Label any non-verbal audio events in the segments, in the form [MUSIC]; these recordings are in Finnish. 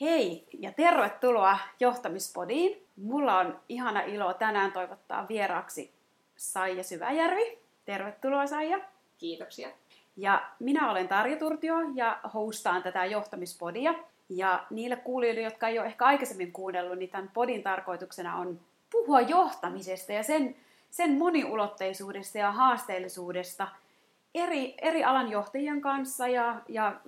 Hei ja tervetuloa Johtamispodiin. Mulla on ihana ilo tänään toivottaa vieraaksi Saija Syväjärvi. Tervetuloa Saija. Kiitoksia. Ja minä olen Tarja Turtio ja hostaan tätä Johtamispodia. Ja niille kuulijoille, jotka ei ole ehkä aikaisemmin kuunnellut, niin tämän podin tarkoituksena on puhua johtamisesta ja sen, sen moniulotteisuudesta ja haasteellisuudesta eri, eri alan johtajien kanssa ja, ja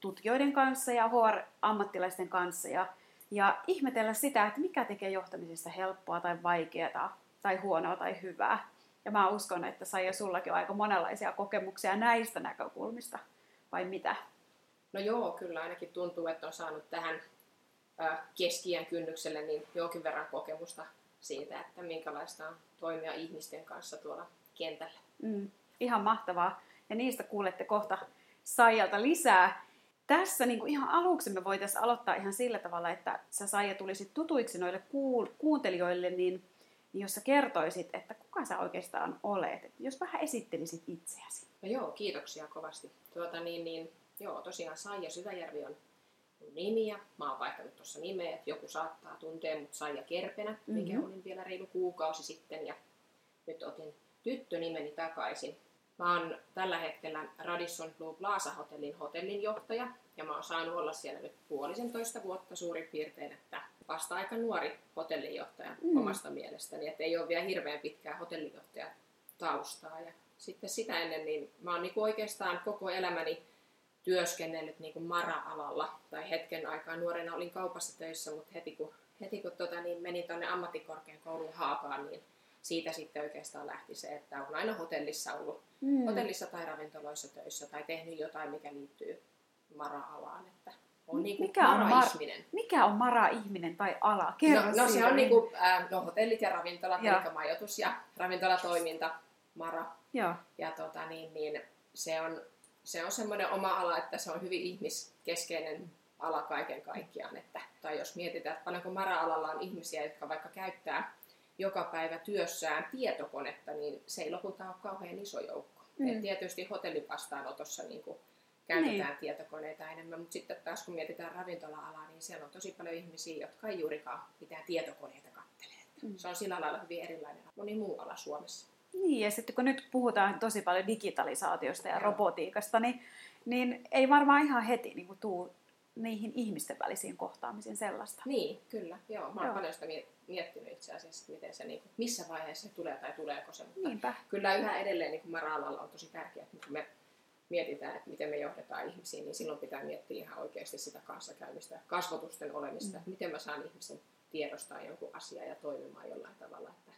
tutkijoiden kanssa ja HR-ammattilaisten kanssa ja, ja ihmetellä sitä, että mikä tekee johtamisesta helppoa tai vaikeaa tai huonoa tai hyvää. Ja mä uskon, että Saija, sullakin on aika monenlaisia kokemuksia näistä näkökulmista, vai mitä? No joo, kyllä ainakin tuntuu, että on saanut tähän keskiän kynnykselle niin jonkin verran kokemusta siitä, että minkälaista on toimia ihmisten kanssa tuolla kentällä. Mm, ihan mahtavaa. Ja niistä kuulette kohta Saijalta lisää. Tässä niin kuin ihan aluksi me voitaisiin aloittaa ihan sillä tavalla, että sä Saija tulisit tutuiksi noille kuul- kuuntelijoille, niin, niin jos sä kertoisit, että kuka sä oikeastaan olet, että jos vähän esittelisit itseäsi. No joo, kiitoksia kovasti. Tuota, niin, niin, joo, tosiaan Saija Syväjärvi on mun nimi ja mä oon vaihtanut tuossa nimeä, että joku saattaa tuntea mut Saija Kerpenä, mikä mm-hmm. olin vielä reilu kuukausi sitten ja nyt otin tyttönimeni takaisin. Mä oon tällä hetkellä Radisson Blue Plaza Hotellin hotellinjohtaja ja mä oon saanut olla siellä nyt puolisentoista vuotta suurin piirtein, että vasta aika nuori hotellinjohtaja mm. omasta mielestäni, että ei ole vielä hirveän pitkää hotellinjohtaja taustaa. Ja sitten sitä ennen niin mä oon niinku oikeastaan koko elämäni työskennellyt niinku mara-alalla tai hetken aikaa nuorena olin kaupassa töissä, mutta heti kun, heti kun tota, niin menin tuonne ammattikorkeakouluun Haakaan, niin siitä sitten oikeastaan lähti se, että on aina hotellissa ollut, mm. hotellissa tai ravintoloissa töissä tai tehnyt jotain, mikä liittyy mara-alaan. Että on niin kuin mikä mara-ihminen. On mar- mikä on mara-ihminen tai ala? Kerro no, no se on niin kuin, äh, no, hotellit ja ravintolat, ja. eli majoitus ja ravintolatoiminta, mara. Ja, ja tota, niin, niin, se on, se on semmoinen oma ala, että se on hyvin ihmiskeskeinen ala kaiken kaikkiaan. Että, tai jos mietitään, että paljonko mara-alalla on ihmisiä, jotka vaikka käyttää joka päivä työssään tietokonetta, niin se ei lopulta ole kauhean iso joukko. Mm. Et tietysti hotellin vastaanotossa niin kuin käytetään niin. tietokoneita enemmän, mutta sitten taas kun mietitään ravintola-alaa, niin siellä on tosi paljon ihmisiä, jotka ei juurikaan mitään tietokoneita kattele. Mm. Se on sillä lailla hyvin erilainen moni muu ala Suomessa. Niin, ja sitten kun nyt puhutaan tosi paljon digitalisaatiosta ja Joo. robotiikasta, niin, niin ei varmaan ihan heti niin kuin tuu niihin ihmisten välisiin kohtaamisiin sellaista. Niin, kyllä. Joo, mä oon paljon sitä miettinyt itse asiassa, miten se, niin kuin, missä vaiheessa se tulee tai tuleeko se. Mutta Niinpä. Kyllä yhä edelleen niin mara-alalla on tosi tärkeää, että kun me mietitään, että miten me johdetaan ihmisiä, niin silloin pitää miettiä ihan oikeasti sitä kanssakäymistä ja kasvotusten olemista, mm. että miten mä saan ihmisen tiedostaa jonkun asian ja toimimaan jollain tavalla, että,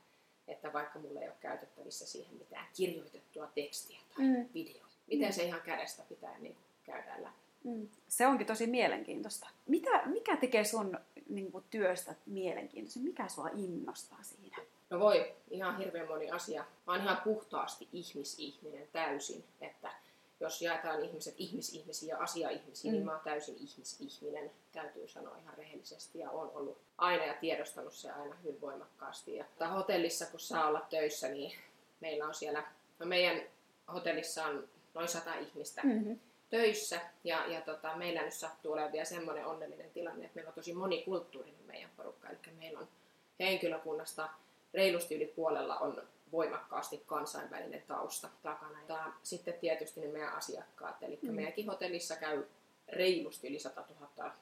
että vaikka mulla ei ole käytettävissä siihen mitään kirjoitettua tekstiä tai mm. videoa, miten mm. se ihan kädestä pitää niin käydä läpi. Mm. Se onkin tosi mielenkiintoista. Mitä, mikä tekee sun niin kuin, työstä mielenkiintoisen? Mikä sua innostaa siinä? No voi, ihan hirveän moni asia. Mä oon ihan puhtaasti ihmisihminen täysin, että jos jaetaan ihmiset ihmisihmisiä ja asia-ihmisiä, niin mm. niin mä oon täysin ihmisihminen, täytyy sanoa ihan rehellisesti. Ja on ollut aina ja tiedostanut se aina hyvin voimakkaasti. Ja hotellissa, kun saa olla töissä, niin meillä on siellä, no meidän hotellissa on noin sata ihmistä. Mm-hmm töissä ja, ja tota, meillä nyt sattuu olemaan vielä semmoinen onnellinen tilanne, että meillä on tosi monikulttuurinen meidän porukka, eli meillä on henkilökunnasta reilusti yli puolella on voimakkaasti kansainvälinen tausta takana. Ja sitten tietysti ne meidän asiakkaat, eli mm. meidänkin hotellissa käy reilusti yli 100 000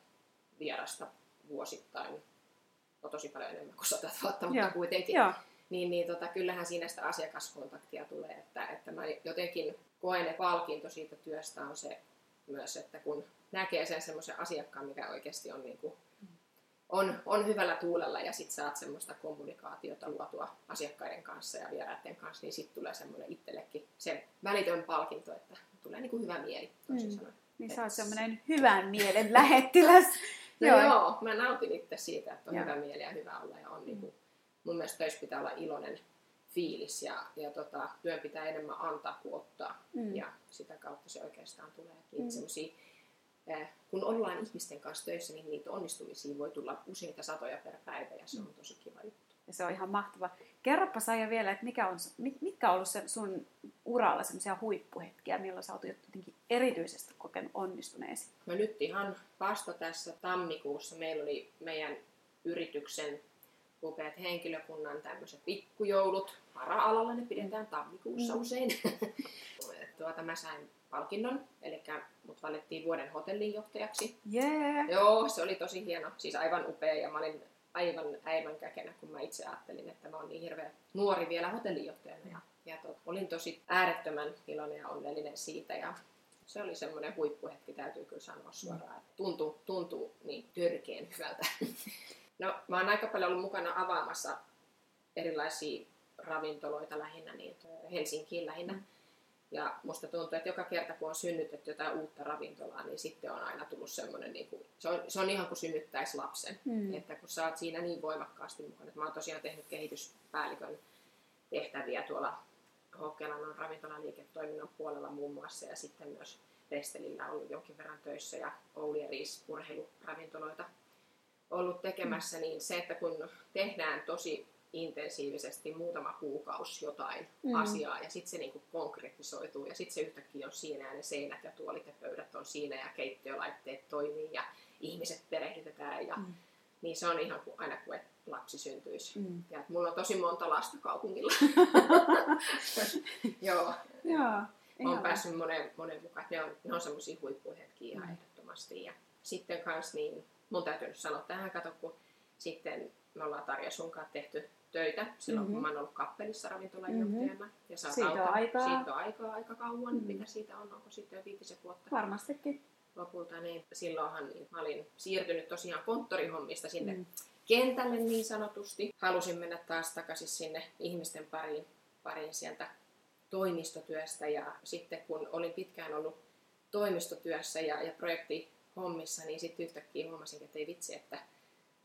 vierasta vuosittain. No tosi paljon enemmän kuin 100 000, mutta ja. kuitenkin. Ja. Niin, niin tota, kyllähän siinä sitä asiakaskontaktia tulee, että, että mä jotenkin koen, että palkinto siitä työstä on se myös, että kun näkee sen semmoisen asiakkaan, mikä oikeasti on, niin kuin, on, on hyvällä tuulella ja sitten saat semmoista kommunikaatiota luotua asiakkaiden kanssa ja vieraiden kanssa, niin sitten tulee semmoinen itsellekin se välitön palkinto, että tulee niin kuin hyvä mieli, toisin mm. sanoen. Niin sä oot semmoinen hyvän mielen [LAUGHS] lähettiläs. no joo. joo, mä nautin itse siitä, että on joo. hyvä mieli ja hyvä olla ja on mm. niin kuin, mun mielestä töissä pitää olla iloinen fiilis ja, ja tota, työn pitää enemmän antaa kuin ottaa. Mm. Ja sitä kautta se oikeastaan tulee. Niitä mm. eh, kun ollaan ihmisten kanssa töissä, niin niitä onnistumisia voi tulla useita satoja per päivä ja se on tosi kiva juttu. Ja se on ihan mahtava. Kerropa Saija vielä, että mikä on, mitkä on ollut se sun uralla sellaisia huippuhetkiä, milloin sä oot jotenkin erityisesti kokenut onnistuneesi? No nyt ihan vasta tässä tammikuussa meillä oli meidän yrityksen upeat henkilökunnan tämmöiset pikkujoulut. Para-alalla ne pidetään tammikuussa mm. usein. [LAUGHS] tuota, mä sain palkinnon, eli mut valittiin vuoden hotellinjohtajaksi. Yeah. Joo, se oli tosi hieno, siis aivan upea ja mä olin aivan äivän käkenä, kun mä itse ajattelin, että mä oon niin hirveän nuori vielä hotellinjohtajana. Ja, ja tot, olin tosi äärettömän iloinen ja onnellinen siitä. Ja se oli semmoinen huippuhetki, täytyy kyllä sanoa suoraan. Että tuntuu, tuntuu niin törkeän hyvältä. [LAUGHS] No, mä oon aika paljon ollut mukana avaamassa erilaisia ravintoloita lähinnä, niin Helsinkiin lähinnä. Mm. Ja musta tuntuu, että joka kerta kun on synnytetty jotain uutta ravintolaa, niin sitten on aina tullut semmoinen, niin kuin, se, on, se on ihan kuin synnyttäisi lapsen. Mm. Että kun sä oot siinä niin voimakkaasti mukana. Että mä oon tosiaan tehnyt kehityspäällikön tehtäviä tuolla Hokkelannon ravintolaliiketoiminnan puolella muun muassa ja sitten myös Restelillä ollut jonkin verran töissä ja Ouli ja Riis urheiluravintoloita ollut tekemässä, niin se, että kun tehdään tosi intensiivisesti muutama kuukausi jotain mm. asiaa ja sitten se niinku konkretisoituu ja sitten se yhtäkkiä on siinä ja ne seinät ja tuolit ja pöydät on siinä ja keittiölaitteet toimii ja ihmiset perehdytetään ja mm. niin se on ihan kuin, aina kuin lapsi syntyisi. Mm. Ja että mulla on tosi monta lasta kaupungilla. [LAUGHS] Joo. Joo. Olen päässyt monen, monen mukaan. Ne on, ne on semmoisia huippuhetkiä ihan mm. ehdottomasti. Ja sitten kans niin, mun täytyy nyt sanoa tähän, kato, kun sitten me ollaan Tarja sun kanssa tehty töitä silloin, mm-hmm. kun mä oon ollut kappelissa ravintolajohtajana. Mm-hmm. Ja sä siitä on aikaa. Siitä on aikaa aika kauan. Mm-hmm. Mitä siitä on? Onko sitten jo viitisen vuotta? Varmastikin. Lopulta, niin silloinhan niin, mä olin siirtynyt tosiaan konttorihommista sinne mm. kentälle niin sanotusti. Halusin mennä taas takaisin sinne ihmisten pariin, pariin sieltä toimistotyöstä. Ja sitten kun olin pitkään ollut toimistotyössä ja, ja projektihommissa, niin sitten yhtäkkiä huomasin, että ei vitsi, että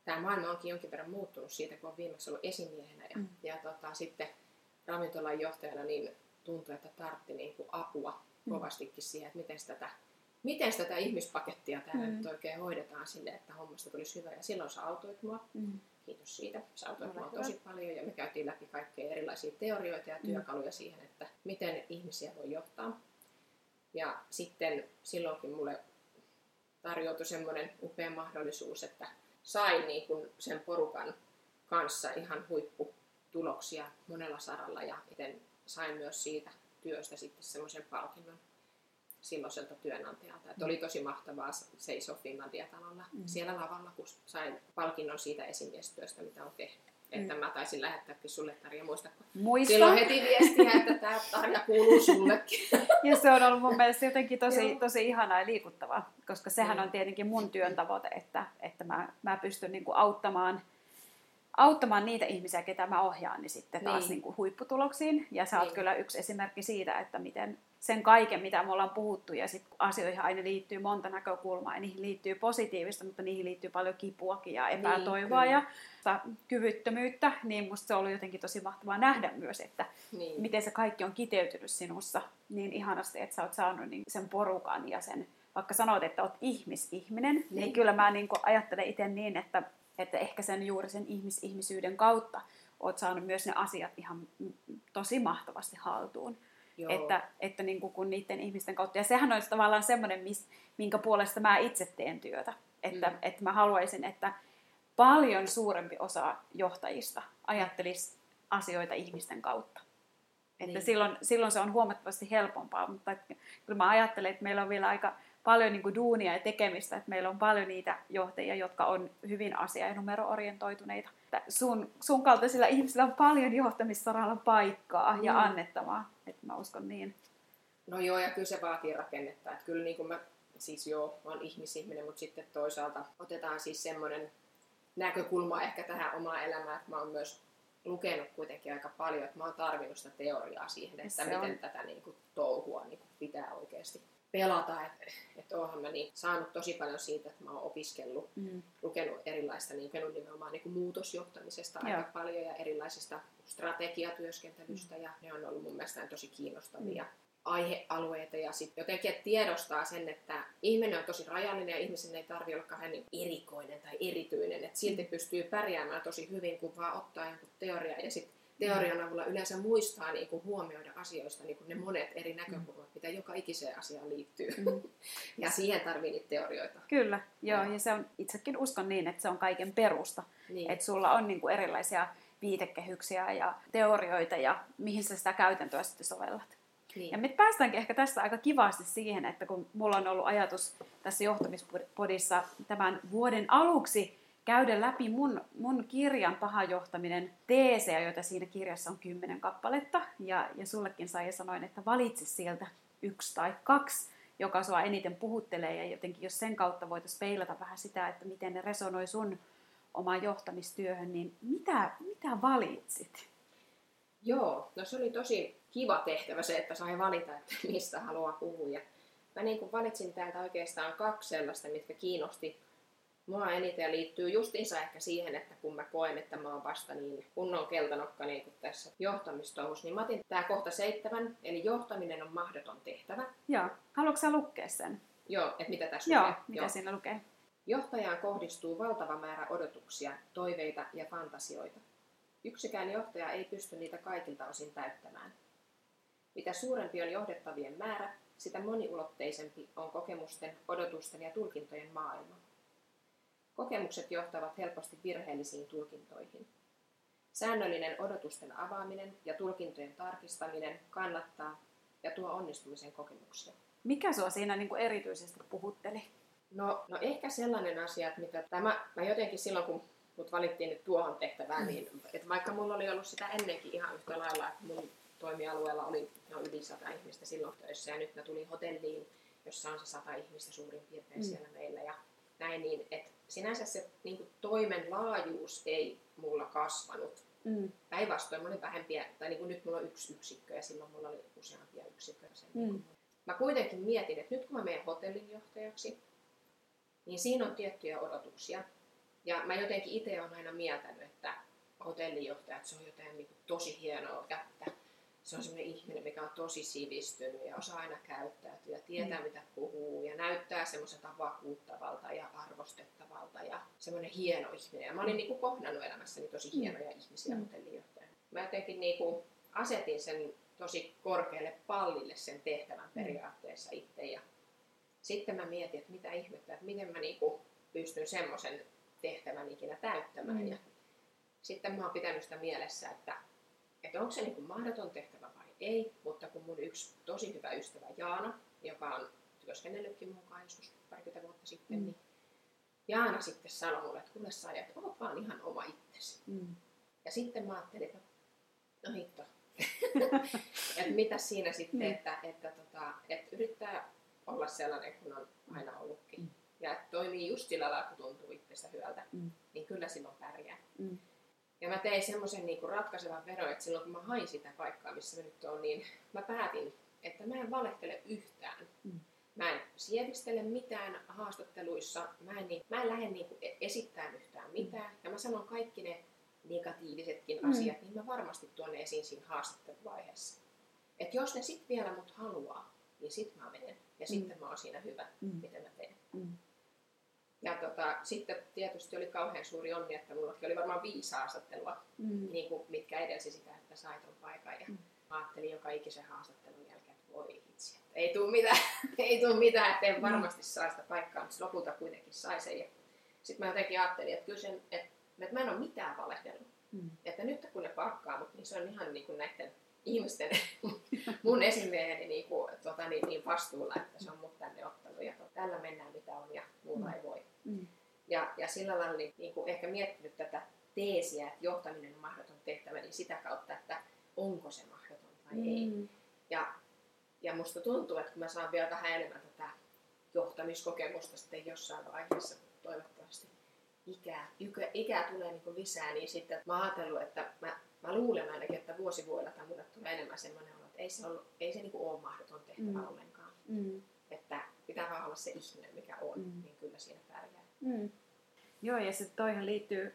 tämä maailma onkin jonkin verran muuttunut siitä, kun on viimeksi ollut esimiehenä. Ja, mm. ja tota, sitten ravintolan johtajana niin tuntui, että tartti niin kuin apua mm. kovastikin siihen, että miten tätä, miten tätä ihmispakettia täällä mm. nyt oikein hoidetaan sille, että hommasta tulisi hyvä. Ja silloin sä autoit mua. Mm. Kiitos siitä. Sä autoit mua tosi paljon ja me käytiin läpi kaikkea erilaisia teorioita ja mm. työkaluja mm. siihen, että miten ihmisiä voi johtaa. Ja sitten silloinkin mulle tarjoutui semmoinen upea mahdollisuus, että sain niin kuin sen porukan kanssa ihan huipputuloksia monella saralla ja miten sain myös siitä työstä sitten semmoisen palkinnon silloiselta työnantajalta. Että oli tosi mahtavaa seisoa Finlandia-talolla mm. siellä lavalla, kun sain palkinnon siitä esimiestyöstä, mitä on tehnyt. Mm. Että mä taisin lähettääkin sulle, Tarja, muistatko? Muista. Silloin heti viestiä, että tämä Tarja kuuluu sullekin. [LAUGHS] Ja se on ollut mun mielestä jotenkin tosi, tosi ihanaa ja liikuttavaa, koska sehän on tietenkin mun työn tavoite, että, että mä, mä pystyn niin kuin auttamaan, auttamaan niitä ihmisiä, ketä mä ohjaan, niin sitten taas niin. Niin kuin huipputuloksiin. Ja sä oot niin. kyllä yksi esimerkki siitä, että miten, sen kaiken, mitä me ollaan puhuttu, ja sitten asioihin aina liittyy monta näkökulmaa, ja niihin liittyy positiivista, mutta niihin liittyy paljon kipuakin ja niin, epätoivoa niin, ja kyvyttömyyttä, niin musta se on ollut jotenkin tosi mahtavaa nähdä myös, että niin. miten se kaikki on kiteytynyt sinussa niin ihanasti, että sä oot saanut niin sen porukan ja sen, vaikka sanoit, että oot ihmisihminen, niin, niin kyllä mä niin ajattelen itse niin, että, että ehkä sen juuri sen ihmisihmisyyden kautta oot saanut myös ne asiat ihan tosi mahtavasti haltuun. Joo. Että, että niin kuin kun niiden ihmisten kautta. Ja sehän olisi tavallaan semmoinen, minkä puolesta mä itse teen työtä. Että, mm. että mä haluaisin, että paljon suurempi osa johtajista ajattelisi asioita ihmisten kautta. Että niin. silloin, silloin se on huomattavasti helpompaa, mutta kyllä mä ajattelen, että meillä on vielä aika paljon niin kuin duunia ja tekemistä, että meillä on paljon niitä johtajia, jotka on hyvin asia- ja numero-orientoituneita. Sun, sun kaltaisilla ihmisillä on paljon johtamissaralla paikkaa mm. ja annettavaa, että mä uskon niin. No joo, ja kyllä se vaatii rakennetta. Että kyllä niin kuin mä, siis joo, mä oon ihmisihminen, mutta sitten toisaalta otetaan siis semmoinen näkökulma ehkä tähän omaan elämään, että mä oon myös lukenut kuitenkin aika paljon, että mä oon tarvinnut sitä teoriaa siihen, että se miten on. tätä niin kuin, touhua niin kuin, pitää oikeasti pelata. Että et oonhan mä niin, saanut tosi paljon siitä, että mä oon opiskellut, mm. lukenut erilaista, niin, lukenut nimenomaan niin kuin muutosjohtamisesta Joo. aika paljon ja erilaisista strategiatyöskentelystä mm. ja ne on ollut mun mielestä tosi kiinnostavia. Mm aihealueita ja sitten jotenkin että tiedostaa sen, että ihminen on tosi rajallinen ja ihmisen ei tarvitse olla kauhean niin erikoinen tai erityinen, että silti mm. pystyy pärjäämään tosi hyvin, kun vaan ottaa jonkun teoriaa ja sitten teorian avulla yleensä muistaa niin kuin huomioida asioista niin kuin ne monet eri näkökulmat, mitä joka ikiseen asiaan liittyy. Mm. [LAUGHS] ja siihen tarvii niitä teorioita. Kyllä, joo, ja se on, itsekin uskon niin, että se on kaiken perusta. Niin. Että sulla on niin kuin erilaisia viitekehyksiä ja teorioita ja mihin sä sitä käytäntöä sitten sovellat. Niin. Ja me päästäänkin ehkä tässä aika kivasti siihen, että kun mulla on ollut ajatus tässä johtamispodissa tämän vuoden aluksi käydä läpi mun, mun kirjan Paha johtaminen teesejä, joita siinä kirjassa on kymmenen kappaletta. Ja, ja sullekin sai ja sanoin, että valitse sieltä yksi tai kaksi, joka sua eniten puhuttelee. Ja jotenkin jos sen kautta voitaisiin peilata vähän sitä, että miten ne resonoi sun omaan johtamistyöhön, niin mitä, mitä valitsit? Joo, no se oli tosi kiva tehtävä se, että sai valita, että mistä haluaa puhua. Ja mä niin kuin valitsin täältä oikeastaan kaksi sellaista, mitkä kiinnosti mua eniten liittyy justiinsa ehkä siihen, että kun mä koen, että mä oon vasta niin kunnon keltanokka niin kuin tässä johtamistouhussa, niin mä otin tää kohta seitsemän, eli johtaminen on mahdoton tehtävä. Joo. Haluatko sä lukea sen? Joo, että mitä tässä Joo, lukee? mitä Joo. siinä lukee? Johtajaan kohdistuu valtava määrä odotuksia, toiveita ja fantasioita. Yksikään johtaja ei pysty niitä kaikilta osin täyttämään. Mitä suurempi on johdettavien määrä, sitä moniulotteisempi on kokemusten, odotusten ja tulkintojen maailma. Kokemukset johtavat helposti virheellisiin tulkintoihin. Säännöllinen odotusten avaaminen ja tulkintojen tarkistaminen kannattaa ja tuo onnistumisen kokemuksia. Mikä sua siinä niin kuin erityisesti puhutteli? No, no ehkä sellainen asia, että mitä tämä, mä jotenkin silloin kun mut valittiin nyt tuohon tehtävään, niin että vaikka mulla oli ollut sitä ennenkin ihan yhtä lailla, että mun toimialueella oli no, yli sata ihmistä silloin töissä ja nyt mä tulin hotelliin, jossa on se sata ihmistä suurin piirtein mm. siellä meillä ja näin, niin että sinänsä se niin kuin, toimen laajuus ei mulla kasvanut. Mm. Päinvastoin mulla oli vähempiä, tai niin kuin nyt mulla on yksi yksikkö ja silloin mulla oli useampia yksikköjä. Mm. Mä kuitenkin mietin, että nyt kun mä menen hotellinjohtajaksi, niin siinä on tiettyjä odotuksia. Ja mä jotenkin itse olen aina mieltänyt, että hotellinjohtajat, se on jotain niin kuin tosi hienoa kättä se on sellainen ihminen, mikä on tosi sivistynyt ja osaa aina käyttäytyä ja tietää mm. mitä puhuu ja näyttää semmoiselta vakuuttavalta ja arvostettavalta ja semmoinen hieno ihminen. Ja mä olin niin kohdannut elämässäni tosi mm. hienoja mm. ihmisiä mm. hotellijohtajana. Mä jotenkin niin kuin asetin sen tosi korkealle pallille sen tehtävän mm. periaatteessa itse ja sitten mä mietin, että mitä ihmettä, että miten mä niin kuin pystyn semmoisen tehtävän ikinä täyttämään. Mm. Ja sitten mä oon pitänyt sitä mielessä, että että onko se niin kuin mahdoton tehtävä vai ei, mutta kun mun yksi tosi hyvä ystävä Jaana, joka on työskennellytkin mukaan joskus parikymmentä vuotta sitten, mm. niin Jaana sitten sanoi mulle, että kuule sä että oot vaan ihan oma itsesi. Mm. Ja sitten mä ajattelin, että no hitto, [LAUGHS] että mitä siinä sitten, mm. että, että, tota, että yrittää olla sellainen kuin on aina ollutkin. Mm. Ja että toimii just sillä lailla, kun tuntuu itsestä hyvältä, mm. niin kyllä silloin pärjää. Mm. Ja mä tein semmoisen niin ratkaisevan veron, että silloin kun mä hain sitä paikkaa, missä mä nyt on, niin mä päätin, että mä en valehtele yhtään. Mm. Mä en sievistele mitään haastatteluissa, mä en, niin, mä en lähde niin e- esittämään yhtään mitään. Mm. Ja mä sanon kaikki ne negatiivisetkin mm. asiat, niin mä varmasti tuon ne esiin siinä haastatteluvaiheessa. Että jos ne sitten vielä mut haluaa, niin sit mä menen. Ja mm. sitten mä oon siinä hyvä, mm. mitä mä teen. Mm. Ja tota, sitten tietysti oli kauhean suuri onni, että mulla oli varmaan viisi haastattelua, mm. niin kuin, mitkä edelsi sitä, että sai tuon paikan. Ja mm. ajattelin joka ikisen haastattelun jälkeen, että voi itse, että ei tule mitään, [LAUGHS] ei tule mitään, että en mm. varmasti saa sitä paikkaa, mutta lopulta kuitenkin sai sen. Ja sitten mä jotenkin ajattelin, että kyllä sen, että, että mä en ole mitään valehdellut. Mm. Että nyt kun ne palkkaa mut, niin se on ihan niin kuin näiden ihmisten, [LAUGHS] mun esimieheni niin, kuin, tota, niin, niin vastuulla, että se on mut tänne ottanut ja tällä mennään mitä on ja muuta mm. ei voi. Mm. Ja, ja sillä lailla niin, niin kuin ehkä miettinyt tätä teesiä, että johtaminen on mahdoton tehtävä, niin sitä kautta, että onko se mahdoton vai mm. ei. Ja, ja musta tuntuu, että kun mä saan vielä vähän enemmän tätä johtamiskokemusta sitten jossain vaiheessa, toivottavasti ikää, ikää, ikää tulee niin lisää, niin sitten mä oon ajatellut, että mä, mä luulen ainakin, että vuosivuodella mulle tulee enemmän semmoinen olo, että ei se, ollut, ei se niin ole mahdoton tehtävä mm. ollenkaan. Mm. Että pitää vaan olla se ihminen, mikä on, mm. niin kyllä siinä pärjää. Mm. Joo, ja sitten toihan liittyy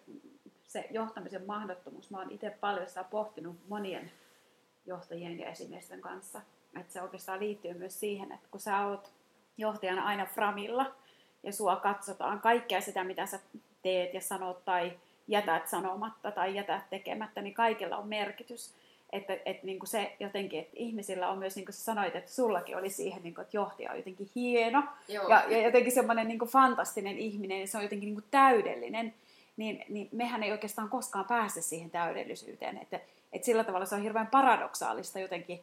se johtamisen mahdottomuus. Mä oon itse paljon sitä pohtinut monien johtajien ja esimiesten kanssa. Että se oikeastaan liittyy myös siihen, että kun sä oot johtajana aina framilla ja sua katsotaan kaikkea sitä, mitä sä teet ja sanot tai jätät sanomatta tai jätät tekemättä, niin kaikilla on merkitys. Että, että niin kuin se jotenkin, että ihmisillä on myös, niin kuin sä sanoit, että sullakin oli siihen, niin kuin, että johtaja on jotenkin hieno Joo. ja, ja jotenkin semmoinen niin kuin fantastinen ihminen ja se on jotenkin niin kuin täydellinen, niin, niin mehän ei oikeastaan koskaan pääse siihen täydellisyyteen. Että, että sillä tavalla se on hirveän paradoksaalista jotenkin,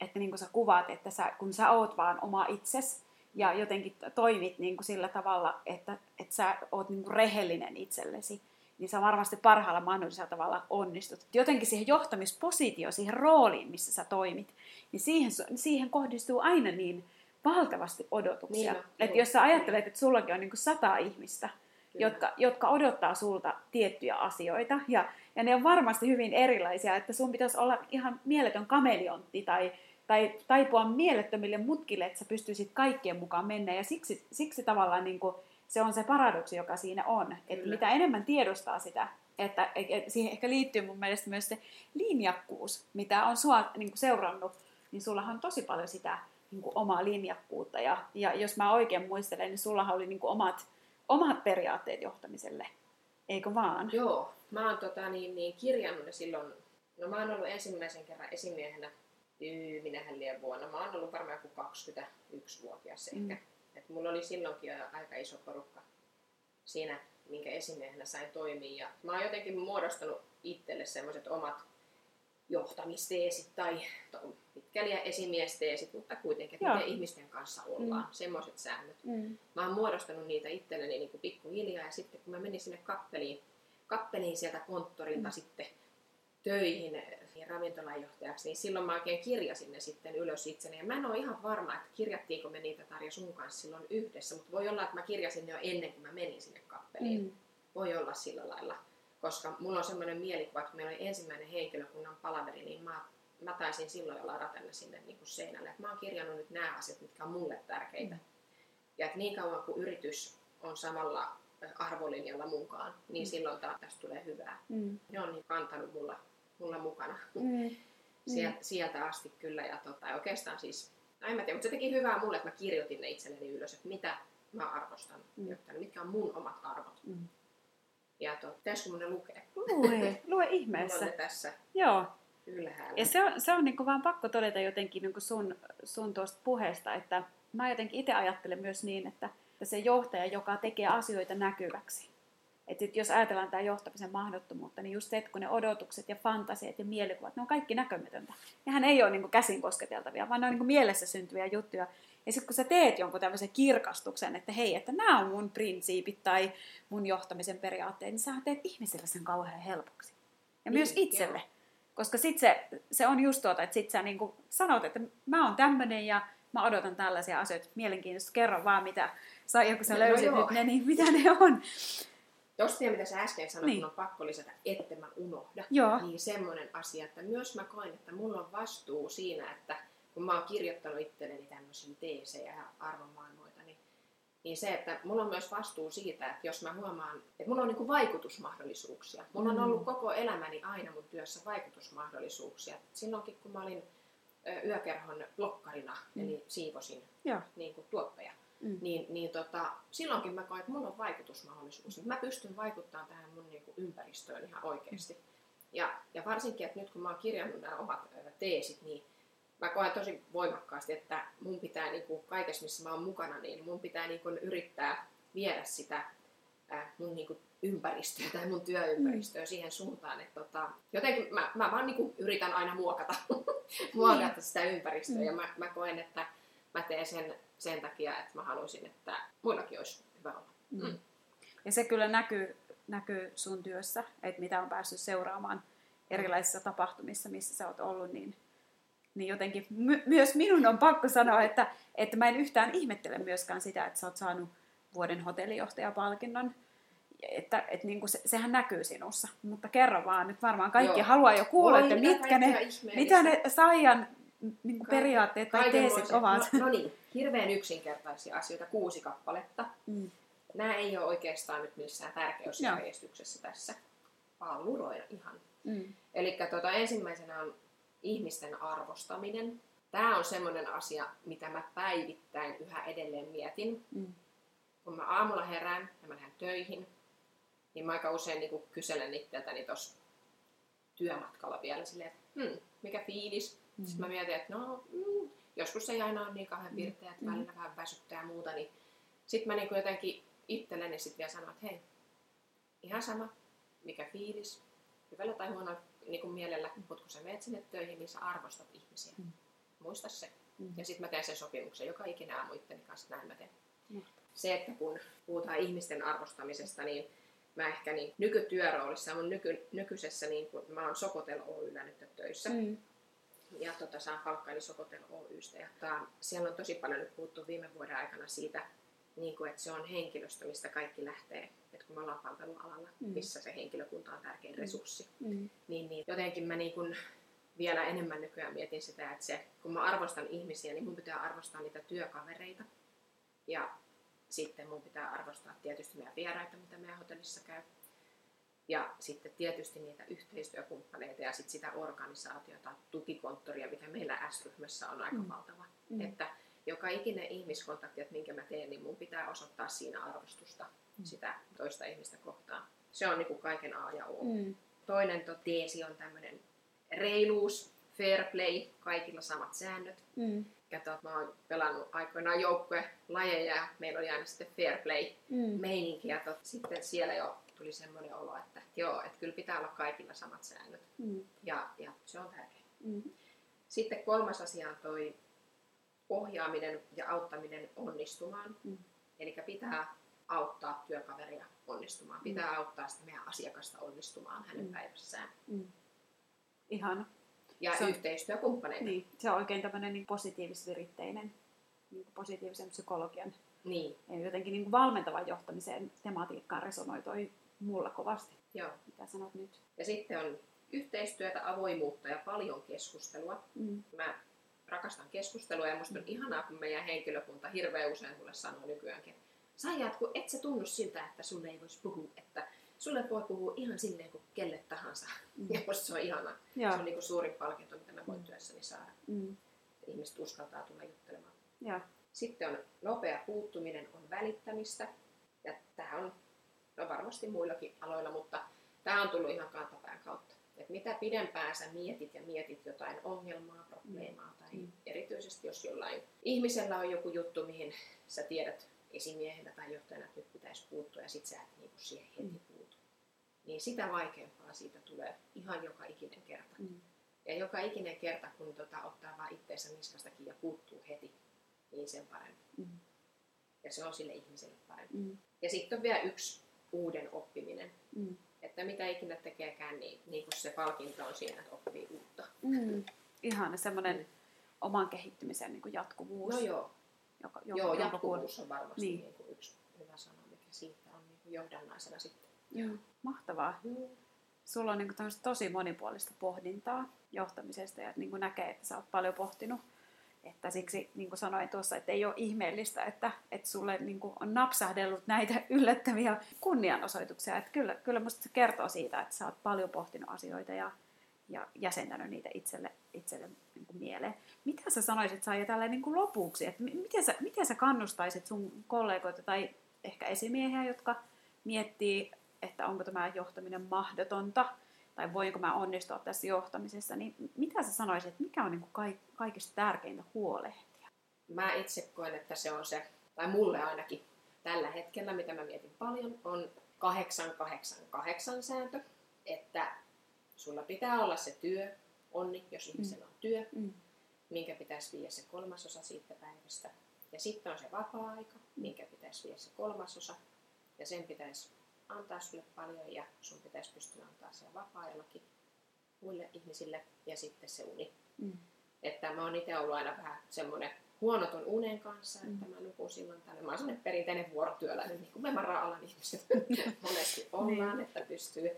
että niin kuin sä kuvaat, että sä, kun sä oot vaan oma itses ja jotenkin toimit niin kuin sillä tavalla, että, että sä oot niin kuin rehellinen itsellesi, niin sä varmasti parhaalla mahdollisella tavalla onnistut. Jotenkin siihen johtamispositioon, siihen rooliin, missä sä toimit, niin siihen, siihen kohdistuu aina niin valtavasti odotuksia. Niin että jos sä ajattelet, että sullakin on niin kuin sata ihmistä, Kyllä. jotka, jotka odottaa sulta tiettyjä asioita, ja, ja ne on varmasti hyvin erilaisia, että sun pitäisi olla ihan mieletön kameleontti tai, tai taipua mielettömille mutkille, että sä pystyisit kaikkien mukaan mennä, ja siksi, siksi tavallaan niin kuin, se on se paradoksi, joka siinä on, että mitä enemmän tiedostaa sitä, että et siihen ehkä liittyy mun mielestä myös se linjakkuus, mitä on sua niin kuin seurannut, niin sullahan on tosi paljon sitä niin kuin omaa linjakkuutta, ja, ja jos mä oikein muistelen, niin sullahan oli niin kuin omat, omat periaatteet johtamiselle, eikö vaan? Joo, mä oon tota, niin, niin, kirjannut ne silloin, no mä oon ollut ensimmäisen kerran esimiehenä, minähän liian vuonna, mä oon ollut varmaan joku 21-vuotias Mm. ehkä. Et mulla oli silloinkin aika iso porukka siinä, minkä esimiehenä sain toimia. Ja mä oon jotenkin muodostanut itselle semmoiset omat johtamisteesit tai to- pitkäli esimiesteesit, mutta kuitenkin, että Joo. miten ihmisten kanssa ollaan, mm. semmoiset säännöt. Mm. Mä oon muodostanut niitä itselleni niin kuin pikkuhiljaa ja sitten kun mä menin sinne kappeliin, kappeliin sieltä konttorilta mm. sitten töihin ravintolajohtajaksi, niin silloin mä oikein kirjasin ne sitten ylös itseni. Ja mä en ole ihan varma, että kirjattiinko me niitä Tarja sun kanssa silloin yhdessä, mutta voi olla, että mä kirjasin ne jo ennen kuin mä menin sinne kappeliin. Mm. Voi olla sillä lailla, koska mulla on semmoinen mielikuva, että kun meillä oli ensimmäinen henkilökunnan palaveri, niin mä, mä taisin silloin jo ladata ne sinne niin kuin seinälle. Että mä oon kirjannut nyt nämä asiat, mitkä on mulle tärkeitä. Ja että niin kauan kuin yritys on samalla arvolinjalla munkaan, niin Mm. silloin taas tästä tulee hyvää. Mm. Ne on niin kantanut mulla, mulla mukana Mm. sieltä, sieltä asti kyllä. Ja tota, oikeastaan siis, no en mä tiedä, mutta se teki hyvää mulle, että mä kirjoitin ne itselleni ylös, että mitä mä arvostan, Mm. mm. mitkä on mun omat arvot. Mm. Ja to, pitäisikö mun ne lukea? Lue, [LAUGHS] lue Mulla ihmeessä. on ne tässä Joo. ylhäällä. Ja se on, se on niin vaan pakko todeta jotenkin niin sun, sun tuosta puheesta, että mä jotenkin itse ajattelen myös niin, että, että se johtaja, joka tekee asioita näkyväksi. Että sit jos ajatellaan tämä johtamisen mahdottomuutta, niin just se, että kun ne odotukset ja fantasiat ja mielikuvat, ne on kaikki näkömätöntä. Nehän ei ole niin käsin kosketeltavia, vaan ne on niin mielessä syntyviä juttuja. Ja sitten kun sä teet jonkun tämmöisen kirkastuksen, että hei, että nämä on mun prinsiipit tai mun johtamisen periaatteet, niin sä teet ihmisille sen kauhean helpoksi. Ja Niin, myös itselle. Koska sit se, se on just tuota, että sit sä niinku sanot, että mä oon tämmönen ja mä odotan tällaisia asioita. Mielenkiintoista, kerro vaan mitä sai, kun sä No löysit joo. nyt ne, niin mitä ne on. Tuosta vielä, mitä sä äsken sanoit, Niin. on pakko lisätä, että mä unohda. Joo. Niin semmoinen asia, että myös mä koen, että mulla on vastuu siinä, että kun mä oon kirjoittanut itselleni tämmöisiä teesejä ja arvomaailmoita, niin, niin se, että mulla on myös vastuu siitä, että jos mä huomaan, että mulla on niin vaikutusmahdollisuuksia. Mulla on Mm. ollut koko elämäni aina mun työssä vaikutusmahdollisuuksia. Silloinkin, kun mä olin yökerhon blokkarina, Mm. eli siivosin Joo. niin kuin tuottaja, Mm. niin, niin tota, silloinkin mä koen, että mulla on vaikutusmahdollisuus. Mä pystyn vaikuttamaan tähän mun niin kuin ympäristöön ihan oikeasti. Ja, ja varsinkin, että nyt kun mä oon kirjannut nämä omat teesit, niin mä koen tosi voimakkaasti, että mun pitää niin kuin kaikessa, missä mä oon mukana, niin mun pitää niin kuin yrittää viedä sitä äh, mun niin kuin ympäristöä tai mun työympäristöä mm. siihen suuntaan, että tota, jotenkin mä, mä vaan niin yritän aina muokata, [LAUGHS] muokata sitä ympäristöä Mm. ja mä, mä koen, että mä teen sen sen takia, että mä haluaisin, että muillakin olisi hyvä olla. Mm. Ja se kyllä näkyy, näkyy sun työssä, että mitä on päässyt seuraamaan erilaisissa tapahtumissa, missä sä oot ollut, niin, niin jotenkin my, myös minun on pakko sanoa, että, että mä en yhtään ihmettele myöskään sitä, että sä oot saanut vuoden hotellijohtajapalkinnon. Että, että niin kuin se, sehän näkyy sinussa. Mutta kerro vaan, nyt varmaan kaikki Joo. haluaa jo kuulla, Voi, että mitkä ne, mitä ne Saijan niin kuin periaatteet tai teesit ovat. No, no niin, hirveän yksinkertaisia asioita, kuusi kappaletta. Mm. Nämä ei ole oikeastaan nyt missään tärkeysjärjestyksessä tässä. Palluroina ihan. Mm. Eli tota, ensimmäisenä on ihmisten arvostaminen. Tämä on semmoinen asia, mitä mä päivittäin yhä edelleen mietin. Mm. Kun mä aamulla herään ja mä lähden töihin, Niin mä aika usein niin kyselen itseltäni tuossa työmatkalla vielä silleen, että hmm, mikä fiilis? Mm. Sitten mä mietin, että no, mm, joskus se ei aina ole niin kauhean pirteä, että mm. välillä vähän väsyttää ja muuta, niin sitten mä niin jotenkin itselleni sitten vielä sanon, että hei, ihan sama, mikä fiilis, hyvällä tai huonolla niin kuin mielellä, mm. mutta kun sä menet sinne töihin, niin sä arvostat ihmisiä. Mm. Muista se. Mm. Ja sitten mä teen sen sopimuksen joka ikinä aamu itteni kanssa, näin mä teen. Mm. Se, että kun puhutaan ihmisten arvostamisesta, niin mä ehkä niin nykytyöroolissa, mun nyky, nykyisessä, niin kun mä oon Sokotel Oyllä nyt töissä, mm. Ja tota, saan palkkaani Sokotel Oystä. Ja tota, siellä on tosi paljon nyt puhuttu viime vuoden aikana siitä, niin kuin, että se on henkilöstö, mistä kaikki lähtee. Että kun me ollaan palvelualalla, mm. missä se henkilökunta on tärkein mm. resurssi, mm. Niin, niin jotenkin mä niin kuin vielä enemmän nykyään mietin sitä, että se, kun mä arvostan ihmisiä, niin mun pitää arvostaa niitä työkavereita. Ja sitten mun pitää arvostaa tietysti meidän vieraita, mitä meidän hotellissa käy. Ja sitten tietysti niitä yhteistyökumppaneita ja sitten sitä organisaatiota, tukikonttoria, mikä meillä S-ryhmässä on aika mm. valtava. Mm. Että joka ikinen ihmiskontakti, että minkä mä teen, niin mun pitää osoittaa siinä arvostusta mm. sitä toista ihmistä kohtaan. Se on niin kuin kaiken A ja O. Mm. Toinen to, teesi on tämmöinen reiluus, fair play, kaikilla samat säännöt. Mm. Kato, mä oon pelannut aikoinaan lajeja ja meillä oli aina sitten fair play mm. meininki. Ja tot, sitten siellä jo tuli semmoinen olo, että joo, että kyllä pitää olla kaikilla samat säännöt. Mm. Ja, ja se on tärkeää. Mm. Sitten kolmas asia on toi ohjaaminen ja auttaminen onnistumaan. Mm. Eli pitää auttaa työkaveria onnistumaan. Mm. Pitää auttaa sitä meidän asiakasta onnistumaan hänen mm. päivässään. Mm. Ihana. Ja se on, yhteistyökumppaneita. Niin, se on oikein tämmöinen niin positiivisviritteinen, niin positiivisen psykologian niin. ja jotenkin niin valmentavan johtamisen tematiikkaan resonoi toi mulla kovasti. Joo. Mitä sanot nyt? Ja sitten on yhteistyötä, avoimuutta ja paljon keskustelua. Mm. Mä rakastan keskustelua ja musta on ihanaa, kun meidän henkilökunta hirveän usein mulle sanoo nykyäänkin, Saijat, kun et sä tunnu siltä, että sulle ei voisi puhua, että sulle voi puhua ihan silleen kuin kelle tahansa. Mm. Ja musta se on ihana. Ja. Se on niin kuin suurin palkinto, mitä mä voin mm. työssäni saada. Mm. Ihmiset uskaltaa tulla juttelemaan. Ja. Sitten on nopea puuttuminen, on välittämistä. Ja tämä on no varmasti muillakin aloilla, mutta tämä on tullut ihan kantapään kautta. Et mitä pidempään sä mietit ja mietit jotain ongelmaa, probleemaa tai mm. erityisesti jos jollain ihmisellä on joku juttu, mihin sä tiedät esimiehenä tai johtajana, että nyt pitäisi puuttua ja sit sä et niinku siihen heti mm. puutu. Niin sitä vaikeampaa siitä tulee ihan joka ikinen kerta. Mm. Ja joka ikinen kerta, kun tota, ottaa vaan itteensä niskastakin ja puuttuu heti, niin sen parempi. Mm. Ja se on sille ihmiselle parempi. Mm. Ja sitten on vielä yksi uuden oppiminen. Mm. Että mitä ikinä tekeekään, niin, niin kuin se palkinto on siinä, että oppii uutta. Mm. Ihan semmoinen mm. oman kehittymisen niin kuin jatkuvuus. No joo. Joka, joka, joo, jatkuvuus on varmasti niin. Niin kuin yksi hyvä sana, mikä siitä on niin kuin johdannaisena sitten. Joo, mahtavaa. Mm. Sulla on niin kuin tosi monipuolista pohdintaa johtamisesta ja niin kuin näkee, että sä oot paljon pohtinut että siksi, niin kuin sanoin tuossa, että ei ole ihmeellistä, että, että sulle niin kuin on napsahdellut näitä [LAUGHS] yllättäviä kunnianosoituksia. Että kyllä, kyllä musta se kertoo siitä, että sä oot paljon pohtinut asioita ja, ja jäsentänyt niitä itselle, itselle niin kuin mieleen. Mitä sä sanoisit Saija tällä niin kuin lopuksi, että miten sä, miten sä kannustaisit sun kollegoita tai ehkä esimiehiä, jotka miettii, että onko tämä johtaminen mahdotonta – tai voinko mä onnistua tässä johtamisessa, niin mitä sä sanoisit, että mikä on niin kuin kaikista tärkeintä huolehtia? Mä itse koen, että se on se, tai mulle ainakin tällä hetkellä, mitä mä mietin paljon, on 888 sääntö, että sulla pitää olla se työ, onni, jos ihmisellä mm. on työ, mm. minkä pitäisi viedä se kolmasosa siitä päivästä. Ja sitten on se vapaa-aika, minkä pitäisi viedä se kolmasosa, ja sen pitäisi antaa sulle paljon ja sun pitäisi pystyä antaa se vapaa-ajallakin muille ihmisille ja sitten se uni. Mm. Että mä oon itse ollut aina vähän semmoinen huonoton unen kanssa, mm. että mä nukun silloin tänne. Mä oon semmoinen perinteinen vuorotyöläinen, niin kuin me mara-alan ihmiset [LAUGHS] monesti ollaan, niin. että pystyy,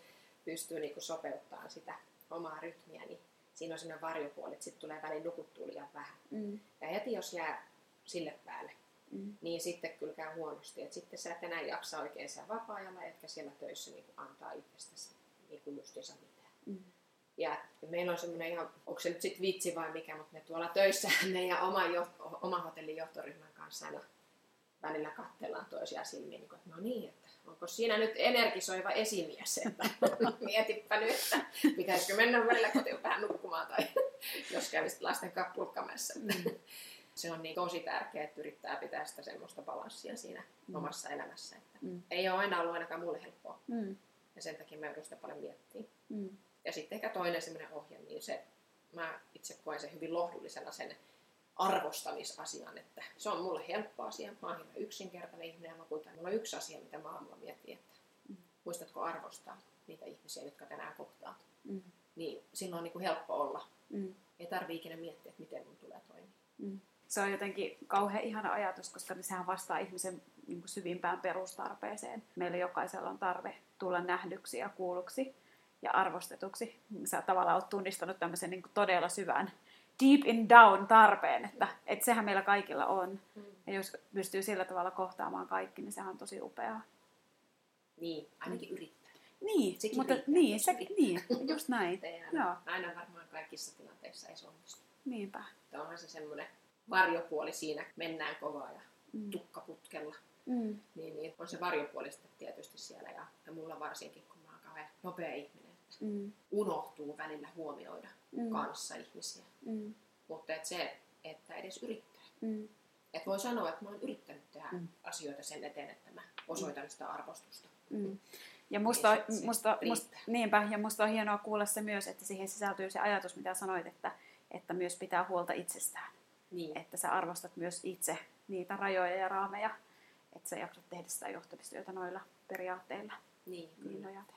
pystyy niin sopeuttamaan sitä omaa rytmiä, niin siinä on semmoinen varjopuoli, että sitten tulee väliin nukuttua liian vähän. Mm. Ja heti jos jää sille päälle, mm. niin sitten kyllä käy huonosti. Et sitten sä et enää jaksa oikein siellä vapaa-ajalla, etkä siellä töissä niin antaa itsestäsi niin kuin justiinsa mitään. Mm. Ja meillä on semmoinen ihan, onko se nyt sitten vitsi vai mikä, mutta me tuolla töissä [LAUGHS] meidän oma, oma hotellin johtoryhmän kanssa aina välillä katsellaan toisia silmiin, niin kuin, että no niin, että onko siinä nyt energisoiva esimies, että [LAUGHS] mietipä nyt, että pitäisikö mennä välillä kotiin vähän nukkumaan tai [LAUGHS] jos kävisit lasten kappulkkamässä. Mm. Se on niin tosi tärkeää, että yrittää pitää sitä semmoista balanssia siinä mm. omassa elämässä. Että mm. Ei ole aina ollut ainakaan mulle helppoa. Mm. Ja sen takia mä joudun sitä paljon miettimään. Mm. Ja sitten ehkä toinen semmoinen ohje, niin se, mä itse koen sen hyvin lohdullisena sen arvostamisasian, että se on mulle helppo asia. Mä oon yksinkertainen ihminen ja mä Mulla on yksi asia, mitä mä aamulla mietin, että mm. muistatko arvostaa niitä ihmisiä, jotka tänään kohtaat. Mm. Niin silloin on niin kuin helppo olla. Mm. Ei tarvii ikinä miettiä, että miten mun tulee. Se on jotenkin kauhean ihana ajatus, koska sehän vastaa ihmisen niin kuin syvimpään perustarpeeseen. Meillä jokaisella on tarve tulla nähdyksi ja kuulluksi ja arvostetuksi. Sä tavallaan oot tunnistanut tämmöisen niin kuin todella syvän deep in down tarpeen, että, että sehän meillä kaikilla on. Mm. Ja jos pystyy sillä tavalla kohtaamaan kaikki, niin sehän on tosi upeaa. Niin, ainakin yrittää. Niin, Sekin mutta riittää, niin, se, niin, just [LAUGHS] näin. aina, Joo. aina varmaan kaikissa tilanteissa ei se onnistu. Niinpä. Että onhan se semmoinen varjopuoli siinä, mennään kovaa ja mm. tukkaputkella. Mm. Niin, niin on se varjopuoli sitten tietysti siellä ja, ja mulla varsinkin, kun mä oon kauhean nopea ihminen, että mm. unohtuu välillä huomioida mm. kanssa ihmisiä. Mm. Mutta et se, että edes yrittää. Mm. Et voi sanoa, että mä oon yrittänyt tehdä mm. asioita sen eteen, että mä osoitan sitä arvostusta. Mm. Ja musta, niin musta, musta, niinpä, ja musta on hienoa kuulla se myös, että siihen sisältyy se ajatus, mitä sanoit, että, että myös pitää huolta itsestään. Niin. Että sä arvostat myös itse niitä rajoja ja raameja, että sä jaksat tehdä sitä johtamistyötä noilla periaatteilla. Niin, niin nojaten.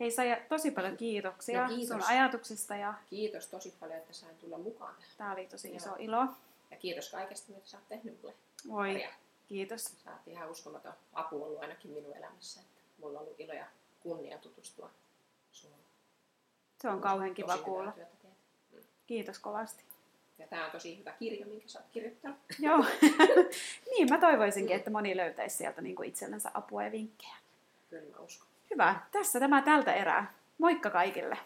Hei Saija, tosi paljon kiitoksia no, kiitos. sun ajatuksista. Ja... Kiitos tosi paljon, että sain tulla mukaan. Tämä oli tosi iso Joo. ilo. Ja kiitos kaikesta, mitä sä oot tehnyt mulle. Voi, Maria. kiitos. Sä oot ihan uskomaton apu ollut ainakin minun elämässä. Että mulla on ollut ilo ja kunnia tutustua sinuun. Se on kauhean kiva kuulla. Mm. Kiitos kovasti. Ja tämä on tosi hyvä kirja, minkä sä oot kirjoittanut. Joo. [LAUGHS] niin, mä toivoisinkin, että moni löytäisi sieltä niin kuin itsellensä apua ja vinkkejä. Kyllä mä uskon. Hyvä. Tässä tämä tältä erää. Moikka kaikille!